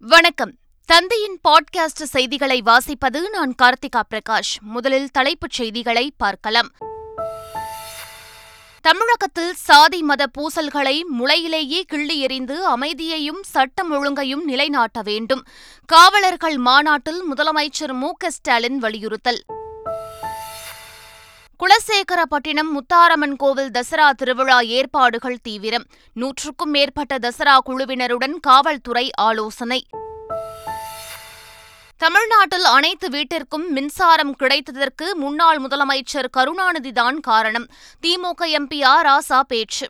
வணக்கம். தந்தையின் பாட்காஸ்ட் செய்திகளை வாசிப்பது நான் கார்த்திகா பிரகாஷ். முதலில் தலைப்புச் செய்திகளை பார்க்கலாம். தமிழகத்தில் சாதி மத பூசல்களை முளையிலேயே கிள்ளி எறிந்து அமைதியையும் சட்டம் ஒழுங்கையும் நிலைநாட்ட வேண்டும். காவலர்கள் மாநாட்டில் முதலமைச்சர் மு க ஸ்டாலின் வலியுறுத்தல். குலசேகரப்பட்டினம் முத்தாரம்மன் கோவில் தசரா திருவிழா ஏற்பாடுகள் தீவிரம். நூற்றுக்கும் மேற்பட்ட தசரா குழுவினருடன் காவல்துறை ஆலோசனை. தமிழ்நாட்டில் அனைத்து வீட்டிற்கும் மின்சாரம் கிடைத்ததற்கு முன்னாள் முதலமைச்சர் கருணாநிதிதான் காரணம். திமுக எம்பி ஆ. ராசா பேச்சு.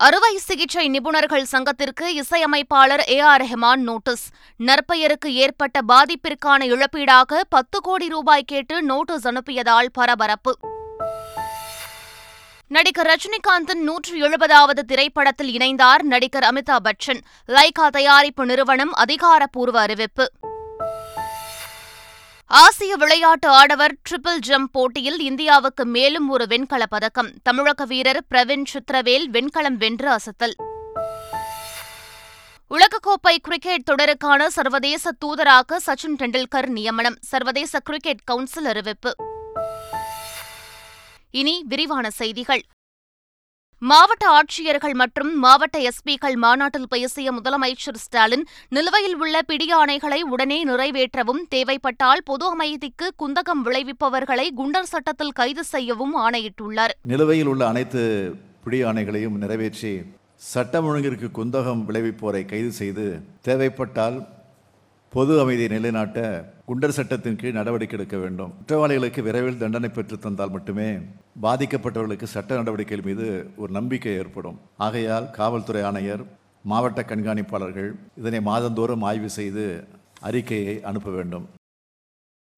அறுவை சிகிச்சை நிபுணர்கள் சங்கத்திற்கு இசையமைப்பாளர் ஏ ஆர் ரெஹமான் நோட்டீஸ். நற்பெயருக்கு ஏற்பட்ட பாதிப்பிற்கான இழப்பீடாக பத்து கோடி ரூபாய் கேட்டு நோட்டீஸ் அனுப்பியதால் பரபரப்பு. நடிகர் ரஜினிகாந்தின் நூற்று எழுபதாவது திரைப்படத்தில் இணைந்தார் நடிகர் அமிதாப் பச்சன். லைகா தயாரிப்பு நிறுவனம் அதிகாரப்பூர்வ அறிவிப்பு. ஆசிய விளையாட்டு ஆடவர் ட்ரிபிள் ஜம்ப் போட்டியில் இந்தியாவுக்கு மேலும் ஒரு வெண்கலப் பதக்கம். தமிழக வீரர் பிரவீன் சித்ரவேல் வெண்கலம் வென்று அசத்தல். உலகக்கோப்பை கிரிக்கெட் தொடருக்கான சர்வதேச தூதராக சச்சின் டெண்டுல்கர் நியமனம். சர்வதேச கிரிக்கெட் கவுன்சில் அறிவிப்பு. இனி விரிவான செய்திகள். மாவட்ட ஆட்சியர்கள் மற்றும் மாவட்ட எஸ்பிக்கள் மாநாட்டில் பேசிய முதலமைச்சர் ஸ்டாலின் நிலுவையில் உள்ள பிடியாணைகளை உடனே நிறைவேற்றவும் தேவைப்பட்டால் பொது அமைதிக்கு குந்தகம் விளைவிப்பவர்களை குண்டர் சட்டத்தில் கைது செய்யவும் ஆணையிட்டுள்ளார். நிலுவையில் உள்ள அனைத்து பிடி நிறைவேற்றி சட்டம் ஒழுங்கிற்கு குந்தகம் விளைவிப்போரை கைது செய்து தேவைப்பட்டால் பொது அமைதியை நிலைநாட்ட குண்டர் சட்டத்தின் கீழ் நடவடிக்கை எடுக்க வேண்டும். குற்றவாளிகளுக்கு விரைவில் தண்டனை பெற்று தந்தால் மட்டுமே பாதிக்கப்பட்டவர்களுக்கு சட்ட நடவடிக்கைகள் மீது ஒரு நம்பிக்கை ஏற்படும். ஆகையால் காவல்துறை ஆணையர் மாவட்ட கண்காணிப்பாளர்கள் இதனை மாதந்தோறும் ஆய்வு செய்து அறிக்கையை அனுப்ப வேண்டும்.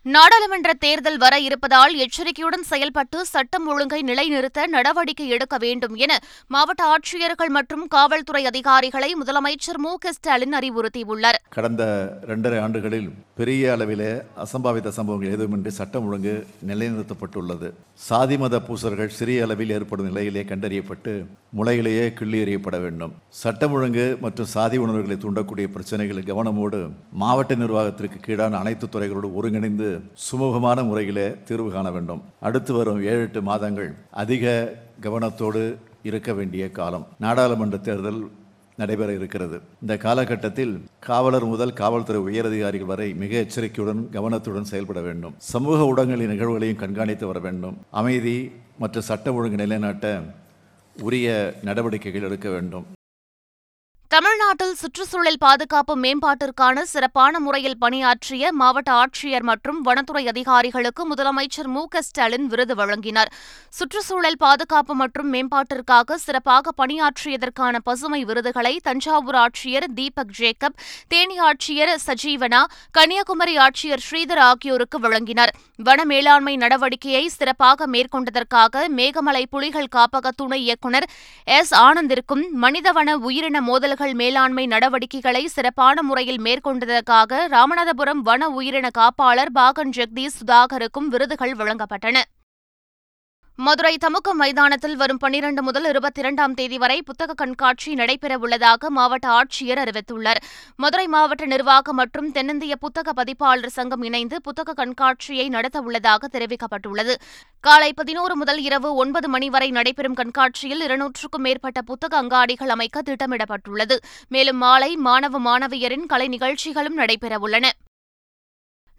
நாடாளுமன்ற தேர்தல் வர இருப்பதால் எச்சரிக்கையுடன் செயல்பட்டு சட்டம் ஒழுங்கை நிலைநிறுத்த நடவடிக்கை எடுக்க வேண்டும் என மாவட்ட ஆட்சியர்கள் மற்றும் காவல்துறை அதிகாரிகளை முதலமைச்சர் மு க ஸ்டாலின் அறிவுறுத்தியுள்ளார். கடந்த இரண்டரை ஆண்டுகளில் பெரிய அளவிலே அசம்பாவித சம்பவங்கள் எதுவுமின்றி சட்டம் ஒழுங்கு நிலைநிறுத்தப்பட்டுள்ளது. சாதி மத பூசர்கள் சிறிய அளவில் ஏற்படும் நிலையிலே கண்டறியப்பட்டு முளையிலேயே கிள்ளி எறியப்பட வேண்டும். சட்டம் ஒழுங்கு மற்றும் சாதி உணர்வுகளை தூண்டக்கூடிய பிரச்சனைகளை கவனமோடு மாவட்ட நிர்வாகத்திற்கு கீழான அனைத்து துறைகளோடு ஒருங்கிணைந்து சுமூகமான முறையிலே தீர்வு காண வேண்டும். அடுத்து வரும் ஏழு எட்டு மாதங்கள் அதிக கவனத்தோடு இருக்க வேண்டிய காலம். நாடாளுமன்ற தேர்தல் நடைபெற இருக்கிறது. இந்த காலகட்டத்தில் காவலர் முதல் காவல்துறை உயரதிகாரிகள் வரை மிக எச்சரிக்கையுடன் கவனத்துடன் செயல்பட வேண்டும். சமூக ஊடகங்களின் நிகழ்வுகளையும் கண்காணித்து வர வேண்டும். அமைதி மற்றும் சட்ட ஒழுங்கு நிலைநாட்ட உரிய நடவடிக்கைகள் எடுக்க வேண்டும். தமிழ்நாட்டில் சுற்றுச்சூழல் பாதுகாப்பு மேம்பாட்டிற்கான சிறப்பான முறையில் பணியாற்றிய மாவட்ட ஆட்சியர் மற்றும் வனத்துறை அதிகாரிகளுக்கு முதலமைச்சர் மு க ஸ்டாலின் விருது வழங்கினார். சுற்றுச்சூழல் பாதுகாப்பு மற்றும் மேம்பாட்டிற்காக சிறப்பாக பணியாற்றியதற்கான பசுமை விருதுகளை தஞ்சாவூர் ஆட்சியர் தீபக் ஜேக்கப் தேனி ஆட்சியர் சஜீவனா கன்னியாகுமரி ஆட்சியர் ஸ்ரீதர் ஆகியோருக்கு வழங்கினார். வன மேலாண்மை நடவடிக்கையை சிறப்பாக மேற்கொண்டதற்காக மேகமலை புலிகள் காப்பக துணை இயக்குநர் எஸ் ஆனந்திற்கும் மனிதவன உயிரின மோதல்கள் மேலாண்மை நடவடிக்கைகளை சிறப்பான முறையில் மேற்கொண்டதற்காக ராமநாதபுரம் வன உயிரின காப்பாளர் பாகன் ஜெகதீஷ் சுதாகருக்கும் விருதுகள் வழங்கப்பட்டன. மதுரை தமுக மைதானத்தில் வரும் பன்னிரண்டு முதல் இருபத்தி இரண்டாம் தேதி வரை புத்தக கண்காட்சி நடைபெறவுள்ளதாக மாவட்ட ஆட்சியர் அறிவித்துள்ளார். மதுரை மாவட்ட நிர்வாகம் மற்றும் தென்னிந்திய புத்தக பதிப்பாளர் சங்கம் இணைந்து புத்தக கண்காட்சியை நடத்தவுள்ளதாக தெரிவிக்கப்பட்டுள்ளது. காலை பதினோரு முதல் இரவு ஒன்பது மணி வரை நடைபெறும் கண்காட்சியில் இருநூற்றுக்கும் மேற்பட்ட புத்தக அங்காடிகள் அமைக்க திட்டமிடப்பட்டுள்ளது. மேலும் மாலை மாணவ மாணவியரின் கலை நிகழ்ச்சிகளும் நடைபெறவுள்ளன.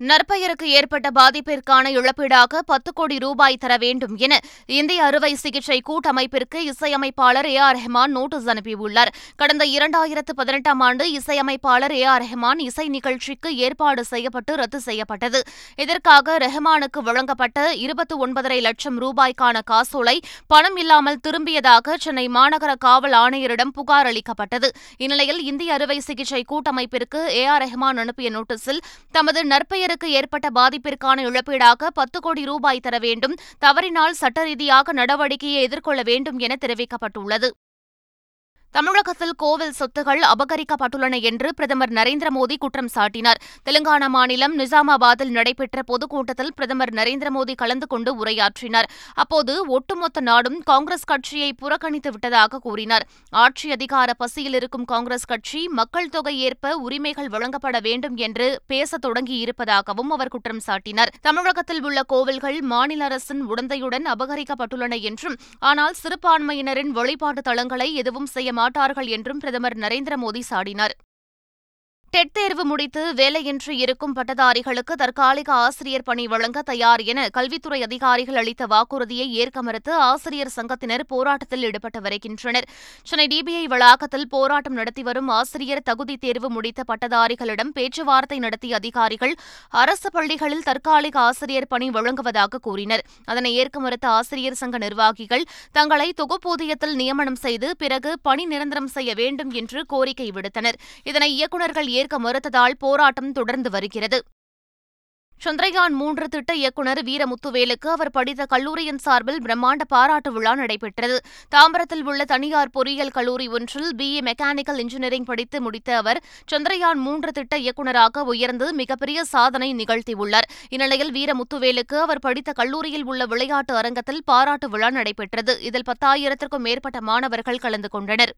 நற்பெயருக்கு ஏற்பட்ட பாதிப்பிற்கான இழப்பீடாக பத்து கோடி ரூபாய் தர வேண்டும் என இந்திய அறுவை சிகிச்சை கூட்டமைப்பிற்கு இசையமைப்பாளர் ஏ ஆர் ரஹ்மான் நோட்டீஸ் அனுப்பியுள்ளார். கடந்த இரண்டாயிரத்து பதினெட்டாம் ஆண்டு இசையமைப்பாளர் ஏ ஆர் ரஹ்மான் இசை நிகழ்ச்சிக்கு ஏற்பாடு செய்யப்பட்டு ரத்து செய்யப்பட்டது. இதற்காக ரெஹ்மானுக்கு வழங்கப்பட்ட இருபத்தி ஒன்பதரை லட்சம் ரூபாய்க்கான காசோலை பணம் இல்லாமல் திரும்பியதாக சென்னை மாநகர காவல் ஆணையரிடம் புகார் அளிக்கப்பட்டது. இந்நிலையில் இந்திய அறுவை சிகிச்சை கூட்டமைப்பிற்கு ஏ ஆர் ரஹ்மான் அனுப்பிய நோட்டீஸில் தமது நற்பெயர் மகளிருக்கு ஏற்பட்ட பாதிப்பிற்கான இழப்பீடாக பத்து கோடி ரூபாய் தர வேண்டும். தவறினால் சட்ட ரீதியாக நடவடிக்கையை எதிர்கொள்ள வேண்டும் என தெரிவிக்கப்பட்டுள்ளது. தமிழகத்தில் கோவில் சொத்துகள் அபகரிக்கப்பட்டுள்ளன என்று பிரதமர் நரேந்திர மோடி குற்றம் சாட்டினார். தெலுங்கானா மாநிலம் நிசாமாபாத்தில் நடைபெற்ற பொதுக்கூட்டத்தில் பிரதமர் நரேந்திர மோடி கலந்து கொண்டு உரையாற்றினார். அப்போது ஒட்டுமொத்த நாடும் காங்கிரஸ் கட்சியை புறக்கணித்து விட்டதாக கூறினார். ஆட்சி அதிகார பசியில் இருக்கும் காங்கிரஸ் கட்சி மக்கள் தொகை ஏற்ப உரிமைகள் வழங்கப்பட வேண்டும் என்று பேச தொடங்கியிருப்பதாகவும் அவர் குற்றம் சாட்டினார். தமிழகத்தில் உள்ள கோவில்கள் மாநில அரசின் உடந்தையுடன் அபகரிக்கப்பட்டுள்ளன என்றும் ஆனால் சிறுபான்மையினரின் வழிபாட்டு தளங்களை எதுவும் செய்ய மாட்டார்கள் என்றும் பிரதமர் நரேந்திர மோடி சாடினார். டெட் தேர்வு முடித்து வேலையின்றி இருக்கும் பட்டதாரிகளுக்கு தற்காலிக ஆசிரியர் பணி வழங்க தயார் என கல்வித்துறை அதிகாரிகள் அளித்த வாக்குறுதியை ஏற்க மறுத்து ஆசிரியர் சங்கத்தினர் போராட்டத்தில் ஈடுபட்டு வருகின்றனர். சென்னை டிபிஐ வளாகத்தில் போராட்டம் நடத்தி வரும் ஆசிரியர் தகுதி தேர்வு முடித்த பட்டதாரிகளிடம் பேச்சுவார்த்தை நடத்திய அதிகாரிகள் அரசு பள்ளிகளில் தற்காலிக ஆசிரியர் பணி வழங்குவதாக கூறினர். அதனை ஏற்க மறுத்த ஆசிரியர் சங்க நிர்வாகிகள் தங்களை தொகுப்பூதியத்தில் நியமனம் செய்து பிறகு பணி நிரந்தரம் செய்ய வேண்டும் என்று கோரிக்கை விடுத்தனர். இதனை இயக்குநர்கள் ஏற்க மறுத்ததால் போராட்டம் தொடர்ந்து வருகிறது. சந்திரயான் மூன்று திட்ட இயக்குநர் வீரமுத்துவேலுக்கு அவர் படித்த கல்லூரியின் சார்பில் பிரம்மாண்ட பாராட்டு விழா நடைபெற்றது. தாம்பரத்தில் உள்ள தனியார் பொறியியல் கல்லூரி ஒன்றில் பிஏ மெக்கானிக்கல் இன்ஜினியரிங் படித்து முடித்த அவர் சந்திரயான் மூன்று திட்ட இயக்குநராக உயர்ந்து மிகப்பெரிய சாதனை நிகழ்த்தியுள்ளார். இந்நிலையில் வீரமுத்துவேலுக்கு அவர் படித்த கல்லூரியில் உள்ள விளையாட்டு அரங்கத்தில் பாராட்டு விழா நடைபெற்றது. இதில் பத்தாயிரத்திற்கும் மேற்பட்ட மாணவர்கள் கலந்து கொண்டனர்.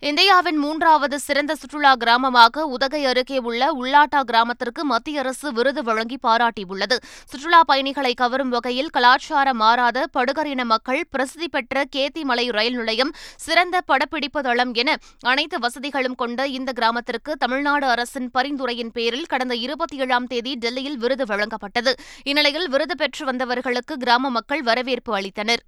இந்தியாவின் மூன்றாவது சிறந்த சுற்றுலா கிராமமாக உதகை அருகே உள்ள உள்ளாட்டா கிராமத்திற்கு மத்திய அரசு விருது வழங்கி பாராட்டியுள்ளது. சுற்றுலா பயணிகளை கவரும் வகையில் கலாச்சார மாறாத படுகரின மக்கள் பிரசித்தி பெற்ற கேத்தி மலை ரயில் நிலையம் சிறந்த படப்பிடிப்பு தளம் என அனைத்து வசதிகளும் கொண்ட இந்த கிராமத்திற்கு தமிழ்நாடு அரசின் பரிந்துரையின் பேரில் கடந்த இருபத்தி ஏழாம் தேதி டெல்லியில் விருது வழங்கப்பட்டது. இந்நிலையில் விருது பெற்று வந்தவர்களுக்கு கிராம மக்கள் வரவேற்பு அளித்தனர்.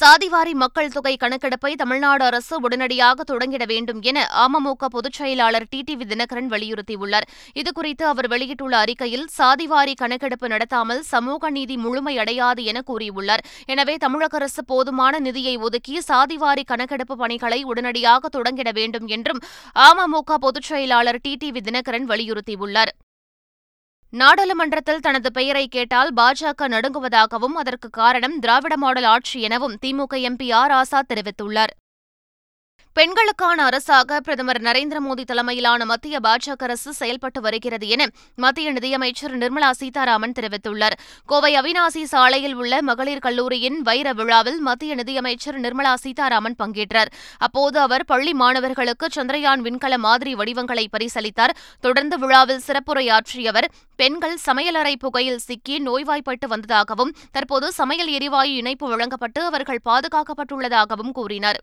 சாதிவாரி மக்கள் தொகை கணக்கெடுப்பை தமிழ்நாடு அரசு உடனடியாக தொடங்கிட வேண்டும் என அமமுக பொதுச் செயலாளர் டிடிவி தினகரன் வலியுறுத்தியுள்ளார். இதுகுறித்து அவர் வெளியிட்டுள்ள அறிக்கையில் சாதிவாரி கணக்கெடுப்பு நடத்தாமல் சமூக நீதி முழுமையடையாது என கூறியுள்ளார். எனவே தமிழக அரசு போதுமான நிதியை ஒதுக்கி சாதிவாரி கணக்கெடுப்பு பணிகளை உடனடியாக தொடங்கிட வேண்டும் என்றும் அமமுக பொதுச் செயலாளர் டிடிவி தினகரன் வலியுறுத்தியுள்ளார். நாடாளுமன்றத்தில் தனது பெயரை கேட்டால் பாஜக நடுங்குவதாகவும் அதற்கு காரணம் திராவிட மாடல் ஆட்சி எனவும் திமுக எம்பி ஆர் ராசா தெரிவித்துள்ளார். பெண்களுக்கான அரசாக பிரதமர் நரேந்திர மோடி தலைமையிலான மத்திய பாஜக அரசு செயல்பட்டு வருகிறது என மத்திய நிதியமைச்சர் நிர்மலா சீதாராமன் தெரிவித்துள்ளார். கோவை அவினாசி சாலையில் உள்ள மகளிர் கல்லூரியின் வைர விழாவில் மத்திய நிதியமைச்சர் நிர்மலா சீதாராமன் பங்கேற்றார். அப்போது அவர் பள்ளி மாணவர்களுக்கு சந்திரயான் விண்கல மாதிரி வடிவங்களை பரிசளித்தார். தொடர்ந்து விழாவில் சிறப்புரையாற்றிய அவர் பெண்கள் சமையலறை புகையில் சிக்கி நோய்வாய்ப்பட்டு வந்ததாகவும் தற்போது சமையல் எரிவாயு இணைப்பு வழங்கப்பட்டு அவர்கள் பாதுகாக்கப்பட்டுள்ளதாகவும் கூறினார்.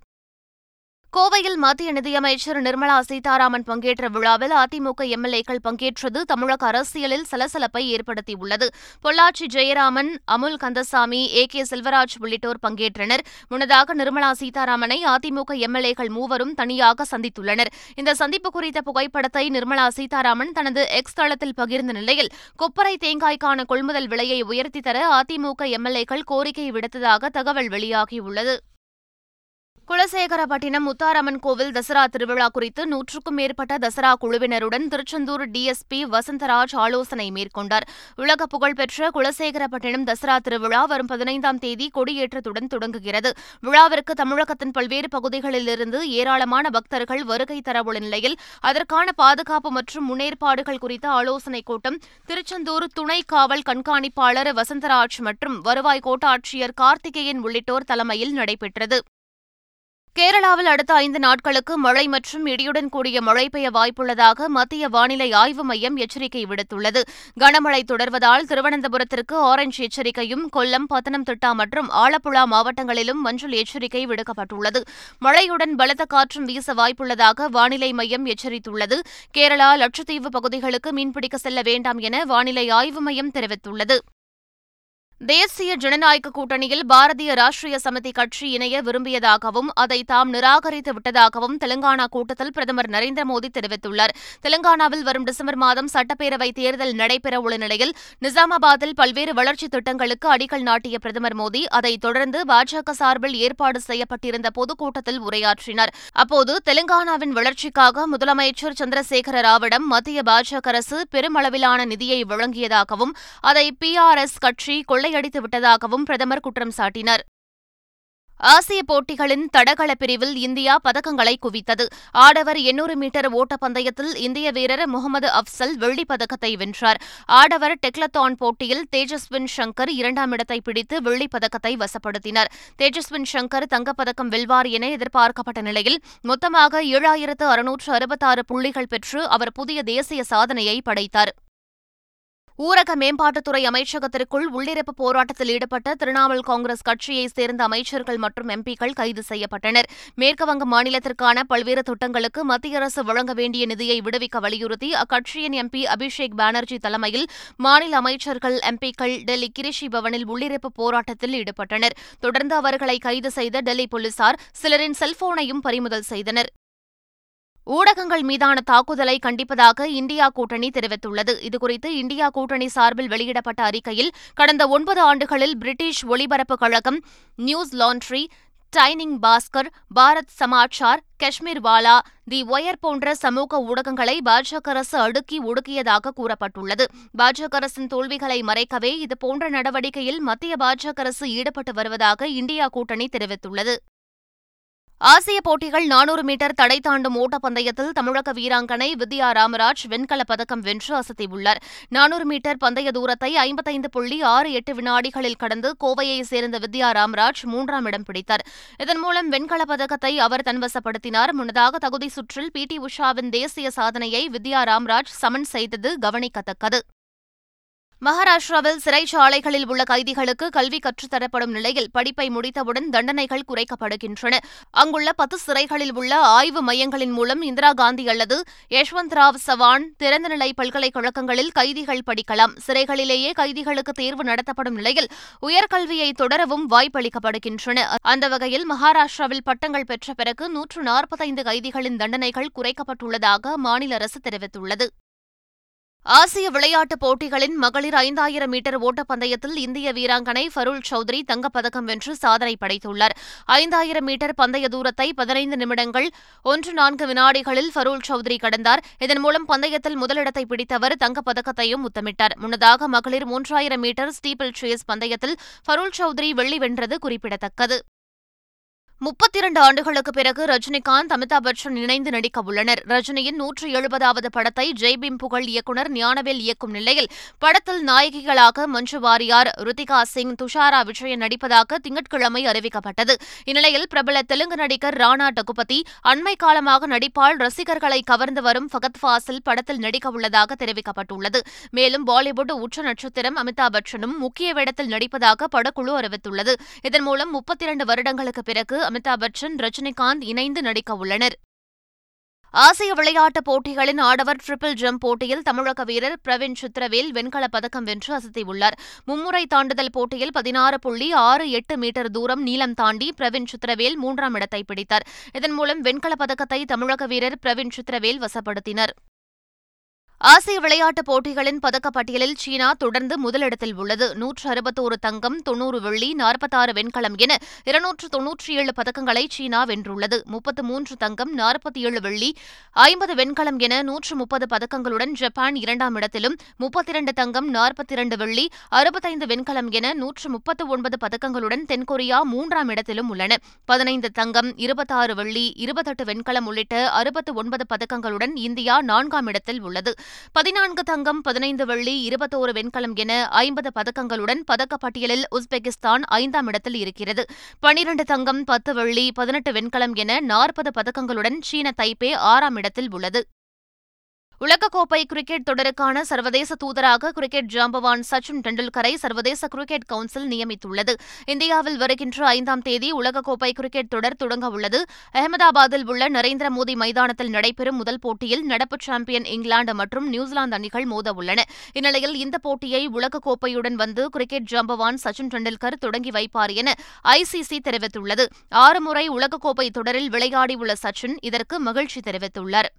கோவையில் மத்திய நிதியமைச்சர் நிர்மலா சீதாராமன் பங்கேற்ற விழாவில் அதிமுக எம்எல்ஏக்கள் பங்கேற்றது தமிழக அரசியலில் சலசலப்பை ஏற்படுத்தியுள்ளது. பொள்ளாச்சி ஜெயராமன் அமுல் கந்தசாமி ஏ கே செல்வராஜ் உள்ளிட்டோர் பங்கேற்றனர். முன்னதாக நிர்மலா சீதாராமனை அதிமுக எம்எல்ஏக்கள் மூவரும் தனியாக சந்தித்துள்ளனர். இந்த சந்திப்பு குறித்த புகைப்படத்தை நிர்மலா சீதாராமன் தனது எக்ஸ் தளத்தில் பகிர்ந்த நிலையில் கொப்பரை தேங்காய்க்கான கொள்முதல் விலையை உயர்த்தி தர அதிமுக எம்எல்ஏக்கள் கோரிக்கை விடுத்ததாக தகவல் வெளியாகியுள்ளது. குலசேகரப்பட்டினம் முத்தாரம்மன் கோவில் தசரா திருவிழா குறித்து நூற்றுக்கும் மேற்பட்ட தசரா குழுவினருடன் திருச்செந்தூர் டிஎஸ்பி வசந்தராஜ் ஆலோசனை மேற்கொண்டார். உலக புகழ்பெற்ற குலசேகரப்பட்டினம் தசரா திருவிழா வரும் பதினைந்தாம் தேதி கொடியேற்றத்துடன் தொடங்குகிறது. விழாவிற்கு தமிழகத்தின் பல்வேறு பகுதிகளிலிருந்து ஏராளமான பக்தர்கள் வருகை தரவுள்ள நிலையில் அதற்கான பாதுகாப்பு மற்றும் முன்னேற்பாடுகள் குறித்த ஆலோசனைக் கூட்டம் திருச்செந்தூர் துணை காவல் கண்காணிப்பாளர் வசந்தராஜ் மற்றும் வருவாய் கோட்டாட்சியர் கார்த்திகேயன் உள்ளிட்டோர் தலைமையில் நடைபெற்றது. கேரளாவில் அடுத்த ஐந்து நாட்களுக்கு மழை மற்றும் இடியுடன் கூடிய மழை பெய்ய வாய்ப்புள்ளதாக மத்திய வானிலை ஆய்வு மையம் எச்சரிக்கை விடுத்துள்ளது. கனமழை தொடர்வதால் திருவனந்தபுரத்திற்கு ஆரஞ்ச் எச்சரிக்கையும் கொல்லம் பத்தனம்திட்டா மற்றும் ஆலப்புழா மாவட்டங்களிலும் மஞ்சள் எச்சரிக்கை விடுக்கப்பட்டுள்ளது. மழையுடன் பலத்த காற்றும் வீச வாய்ப்புள்ளதாக வானிலை மையம் எச்சரித்துள்ளது. கேரளா லட்சத்தீவு பகுதிகளுக்கு மீன்பிடிக்க செல்ல வேண்டாம் என வானிலை ஆய்வு மையம் தெரிவித்துள்ளது. தேசிய ஜனநாயக கூட்டணியில் பாரதிய ராஷ்டிரிய சமிதி கட்சி இணைய விரும்பியதாகவும் அதை தாம் நிராகரித்து விட்டதாகவும் தெலுங்கானா கூட்டத்தில் பிரதமர் நரேந்திர மோடி தெரிவித்துள்ளார். தெலுங்கானாவில் வரும் டிசம்பர் மாதம் சட்டப்பேரவை தேர்தல் நடைபெறவுள்ள நிலையில் நிசாமாபாத்தில் பல்வேறு வளர்ச்சித் திட்டங்களுக்கு அடிக்கல் நாட்டிய பிரதமர் மோடி அதைத் தொடர்ந்து பாஜக சார்பில் ஏற்பாடு செய்யப்பட்டிருந்த பொதுக்கூட்டத்தில் உரையாற்றினார். அப்போது தெலுங்கானாவின் வளர்ச்சிக்காக முதலமைச்சர் சந்திரசேகர ராவிடம் மத்திய பாஜக அரசு பெருமளவிலான நிதியை வழங்கியதாகவும் அதை பிஆர்எஸ் கட்சி கொள்ளை கொள்ளையடித்து விட்டதாகவும் பிரதமர் குற்றம் சாட்டினார். ஆசிய போட்டிகளின் தடகள பிரிவில் இந்தியா பதக்கங்களை குவித்தது. ஆடவர் எண்ணூறு மீட்டர் ஓட்டப்பந்தயத்தில் இந்திய வீரர் முகமது அப்சல் வெள்ளிப் பதக்கத்தை வென்றார். ஆடவர் டெக்லத்தான் போட்டியில் தேஜஸ்வின் சங்கர் இரண்டாம் இடத்தை பிடித்து வெள்ளிப் பதக்கத்தை வசப்படுத்தினார். தேஜஸ்வின் சங்கர் தங்கப்பதக்கம் வெல்வார் என எதிர்பார்க்கப்பட்ட நிலையில் மொத்தமாக ஏழாயிரத்து அறுநூற்று அறுபத்தாறு புள்ளிகள் பெற்று அவர் புதிய தேசிய சாதனையை படைத்தார். ஊரக மேம்பாட்டுத்துறை அமைச்சகத்திற்குள் உள்ளிருப்பு போராட்டத்தில் ஈடுபட்ட திரிணாமுல் காங்கிரஸ் கட்சியைச் சேர்ந்த அமைச்சர்கள் மற்றும் எம்பிக்கள் கைது செய்யப்பட்டனர். மேற்குவங்க மாநிலத்திற்கான பல்வேறு திட்டங்களுக்கு மத்திய அரசு வழங்க வேண்டிய நிதியை விடுவிக்க வலியுறுத்தி அக்கட்சியின் எம்பி அபிஷேக் பானர்ஜி தலைமையில் மாநில அமைச்சர்கள் எம்பிக்கள் டெல்லி கிரிஷி பவனில் உள்ளிருப்பு போராட்டத்தில் ஈடுபட்டனர். தொடர்ந்து அவர்களை கைது செய்த டெல்லி போலீசார் சிலரின் செல்போனையும் பறிமுதல் செய்தனர். ஊடகங்கள் மீதான தாக்குதலை கண்டிப்பதாக இந்தியா கூட்டணி தெரிவித்துள்ளது. இதுகுறித்து இந்தியா கூட்டணி சார்பில் வெளியிடப்பட்ட அறிக்கையில் கடந்த ஒன்பது ஆண்டுகளில் பிரிட்டிஷ் ஒலிபரப்பு கழகம் Newslaundry Dainik Bhaskar Bharat Samachar Kashmir Walla the Wire போன்ற சமூக ஊடகங்களை பாஜக அரசு அடுக்கி ஒடுக்கியதாக கூறப்பட்டுள்ளது. பாஜக அரசின் தோல்விகளை மறைக்கவே இதுபோன்ற நடவடிக்கையில் மத்திய பாஜக அரசு ஈடுபட்டு வருவதாக இந்தியா கூட்டணி தெரிவித்துள்ளது. ஆசிய போட்டிகள் நானூறு மீட்டர் தடை தாண்டும் ஓட்டப்பந்தயத்தில் தமிழக வீராங்கனை வித்யா ராமராஜ் வெண்கலப் பதக்கம் வென்று அசத்தியுள்ளார். நானூறு மீட்டர் பந்தய தூரத்தை ஐம்பத்தைந்து புள்ளி ஆறு எட்டு வினாடிகளில் கடந்து கோவையைச் சேர்ந்த வித்யா ராமராஜ் மூன்றாம் இடம் பிடித்தார். இதன் மூலம் வெண்கலப் பதக்கத்தை அவர் தன்வசப்படுத்தினார். முன்னதாக தகுதி சுற்றில் பி டி உஷாவின் தேசிய சாதனையை வித்யா ராம்ராஜ் சமன் செய்தது கவனிக்கத்தக்கது. மகாராஷ்டிராவில் சிறைச்சாலைகளில் உள்ள கைதிகளுக்கு கல்வி கற்றுத்தரப்படும் நிலையில் படிப்பை முடித்தவுடன் தண்டனைகள் குறைக்கப்படுகின்றன. அங்குள்ள பத்து சிறைகளில் உள்ள ஆய்வு மையங்களின் மூலம் இந்திரா காந்தி அல்லது யஷ்வந்த் ராவ் சவான் திறந்தநிலை பல்கலைக்கழகங்களில் கைதிகள் படிக்கலாம். சிறைகளிலேயே கைதிகளுக்கு தேர்வு நடத்தப்படும் நிலையில் உயர்கல்வியை தொடரவும் வாய்ப்பளிக்கப்படுகின்றன. அந்த வகையில் மகாராஷ்டிராவில் பட்டங்கள் பெற்ற பிறகு நூற்று நாற்பத்தைந்து கைதிகளின் தண்டனைகள் குறைக்கப்பட்டுள்ளதாக மாநில அரசு தெரிவித்துள்ளது. ஆசிய விளையாட்டுப் போட்டிகளின் மகளிர் ஐந்தாயிரம் மீட்டர் ஓட்டப்பந்தயத்தில் இந்திய வீராங்கனை ஃபருல் சௌத்ரி தங்கப்பதக்கம் வென்று சாதனை படைத்துள்ளார். ஐந்தாயிரம் மீட்டர் பந்தய தூரத்தை பதினைந்து நிமிடங்கள் ஒன்று நான்கு வினாடிகளில் ஃபருல் சௌத்ரி கடந்தார். இதன் மூலம் பந்தயத்தில் முதலிடத்தை பிடித்தவர் தங்கப்பதக்கத்தையும் முத்தமிட்டார். முன்னதாக மகளிர் மூன்றாயிரம் மீட்டர் ஸ்டீபிள் சேஸ் பந்தயத்தில் ஃபருல் சௌத்ரி வெள்ளி வென்றது குறிப்பிடத்தக்கது. முப்பத்தி இரண்டு ஆண்டுகளுக்கு பிறகு ரஜினிகாந்த் அமிதாப் பச்சன் இணைந்து நடிக்க உள்ளனர் ரஜினியின் நூற்றி எழுபதாவது படத்தை ஜெய்பீம் புகழ் இயக்குநர் ஞானவேல் இயக்கும் நிலையில் படத்தில் நாயகிகளாக மஞ்சு வாரியார் ருத்திகா சிங் துஷாரா விஜயன் நடிப்பதாக திங்கட்கிழமை அறிவிக்கப்பட்டது. இந்நிலையில் பிரபல தெலுங்கு நடிகர் ராணா டகுபதி அண்மை காலமாக நடிப்பால் ரசிகர்களை கவர்ந்து வரும் ஃபகத் ஃபாசில் படத்தில் நடிக்க உள்ளதாக தெரிவிக்கப்பட்டுள்ளது. மேலும் பாலிவுட் உச்ச நட்சத்திரம் அமிதாப் பச்சனும் முக்கிய வேடத்தில் நடிப்பதாக படக்குழு அறிவித்துள்ளது. இதன் மூலம் முப்பத்தி இரண்டு வருடங்களுக்கு பிறகு அமிதாப் பச்சன் ரஜினிகாந்த் இணைந்து நடிக்க உள்ளனர் ஆசிய விளையாட்டுப் போட்டிகளின் ஆடவர் ட்ரிபிள் ஜம்ப் போட்டியில் தமிழக வீரர் பிரவீன் சித்ரவேல் வெண்கலப் பதக்கம் வென்று அசத்தியுள்ளார். மும்முறை தாண்டுதல் போட்டியில் பதினாறு புள்ளி ஆறு எட்டு மீட்டர் தூரம் நீளம் தாண்டி பிரவீன் சித்ரவேல் மூன்றாம் இடத்தை பிடித்தார். இதன் மூலம் வெண்கலப் பதக்கத்தை தமிழக வீரர் பிரவீன் சித்ரவேல் வசப்படுத்தினர். ஆசிய விளையாட்டுப் போட்டிகளின் பதக்கப்பட்டியலில் சீனா தொடர்ந்து முதலிடத்தில் உள்ளது. நூற்று அறுபத்தோரு தங்கம் தொன்னூறு வெள்ளி நாற்பத்தாறு வெண்கலம் என இருநூற்று தொன்னூற்றி ஏழு பதக்கங்களை சீனா வென்றுள்ளது. முப்பத்து மூன்று தங்கம் நாற்பத்தி ஏழு வெள்ளி ஐம்பது வெண்கலம் என நூற்று முப்பது பதக்கங்களுடன் ஜப்பான் இரண்டாம் இடத்திலும் முப்பத்திரண்டு தங்கம் நாற்பத்தி இரண்டு வெள்ளி அறுபத்தைந்து வெண்கலம் என நூற்று முப்பத்து ஒன்பது பதக்கங்களுடன் தென்கொரியா மூன்றாம் இடத்திலும் உள்ளன. பதினைந்து தங்கம் இருபத்தாறு வெள்ளி இருபத்தெட்டு வெண்கலம் உள்ளிட்ட அறுபத்து ஒன்பது பதக்கங்களுடன் இந்தியா நான்காம் இடத்தில் உள்ளது. பதினான்கு தங்கம் பதினைந்து வெள்ளி இருபத்தோரு வெண்கலம் என ஐம்பது பதக்கங்களுடன் பதக்கப்பட்டியலில் உஸ்பெகிஸ்தான் ஐந்தாம் இடத்தில் இருக்கிறது. பனிரண்டு தங்கம் பத்து வெள்ளி பதினெட்டு வெண்கலம் என நாற்பது பதக்கங்களுடன் சீன தைப்பே ஆறாம் இடத்தில் உள்ளது. உலகக்கோப்பை கிரிக்கெட் தொடருக்கான சர்வதேச தூதராக கிரிக்கெட் ஜாம்பவான் சச்சின் டெண்டுல்கரை சர்வதேச கிரிக்கெட் கவுன்சில் நியமித்துள்ளது. இந்தியாவில் வருகின்ற ஐந்தாம் தேதி உலகக்கோப்பை கிரிக்கெட் தொடர் தொடங்க உள்ளது. அகமதாபாத்தில் உள்ள நரேந்திர மோடி மைதானத்தில் நடைபெறும் முதல் போட்டியில் நடப்பு சாம்பியன் இங்கிலாந்து மற்றும் நியூசிலாந்து அணிகள் மோத உள்ளன இந்நிலையில் இந்த போட்டியை உலகக்கோப்பையுடன் வந்து கிரிக்கெட் ஜாம்பவான் சச்சின் டெண்டுல்கர் தொடங்கி வைப்பார் என ஐசிசி தெரிவித்துள்ளது. ஆறு முறை உலகக்கோப்பை தொடரில் விளையாடியுள்ள சச்சின் இதற்கு மகிழ்ச்சி தெரிவித்துள்ளார்.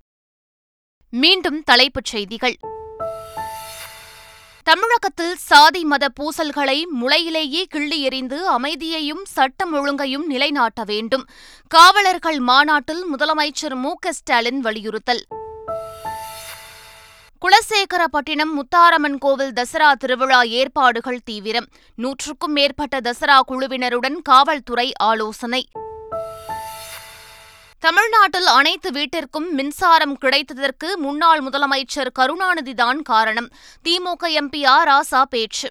மீண்டும் தலைப்புச் செய்திகள். தமிழகத்தில் சாதி மத பூசல்களை முளையிலேயே கிள்ளி எறிந்து அமைதியையும் சட்டம் ஒழுங்கையும் நிலைநாட்ட வேண்டும். காவலர்கள் மாநாட்டில் முதலமைச்சர் மு க ஸ்டாலின் வலியுறுத்தல். குலசேகரப்பட்டினம் முத்தாரம்மன் கோவில் தசரா திருவிழா ஏற்பாடுகள் தீவிரம். நூற்றுக்கும் மேற்பட்ட தசரா குழுவினருடன் காவல்துறை ஆலோசனை. தமிழ்நாட்டில் அனைத்து வீட்டிற்கும் மின்சாரம் கிடைத்ததற்கு முன்னாள் முதலமைச்சர் கருணாநிதிதான் காரணம். திமுக எம்பி ராசா பேச்சு.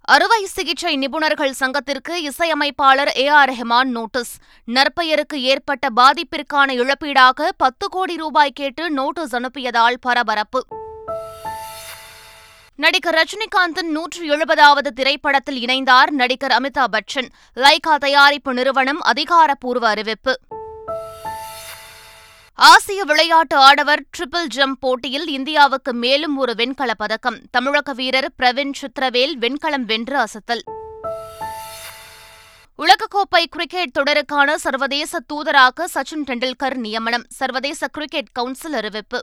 அறுவை சிகிச்சை நிபுணர்கள் சங்கத்திற்கு இசையமைப்பாளர் ஏ. ஆர். ரெஹமான் நோட்டீஸ். நற்பெயருக்கு ஏற்பட்ட பாதிப்பிற்கான இழப்பீடாக பத்து கோடி ரூபாய் கேட்டு நோட்டீஸ் அனுப்பியதால் பரபரப்பு. நடிகர் ரஜினிகாந்தின் நூற்று எழுபதாவது திரைப்படத்தில் இணைந்தார் நடிகர் அமிதாப் பச்சன். லைகா தயாரிப்பு நிறுவனம் அதிகாரப்பூர்வ அறிவிப்பு. ஆசிய விளையாட்டு ஆடவர் ட்ரிபிள் ஜம்ப் போட்டியில் இந்தியாவுக்கு மேலும் ஒரு வெண்கலப் பதக்கம். தமிழக வீரர் பிரவீன் சித்ரவேல் வெண்கலம் வென்று அசத்தல். உலகக்கோப்பை கிரிக்கெட் தொடருக்கான சர்வதேச தூதராக சச்சின் டெண்டுல்கர் நியமனம். சர்வதேச கிரிக்கெட் கவுன்சில் அறிவிப்பு.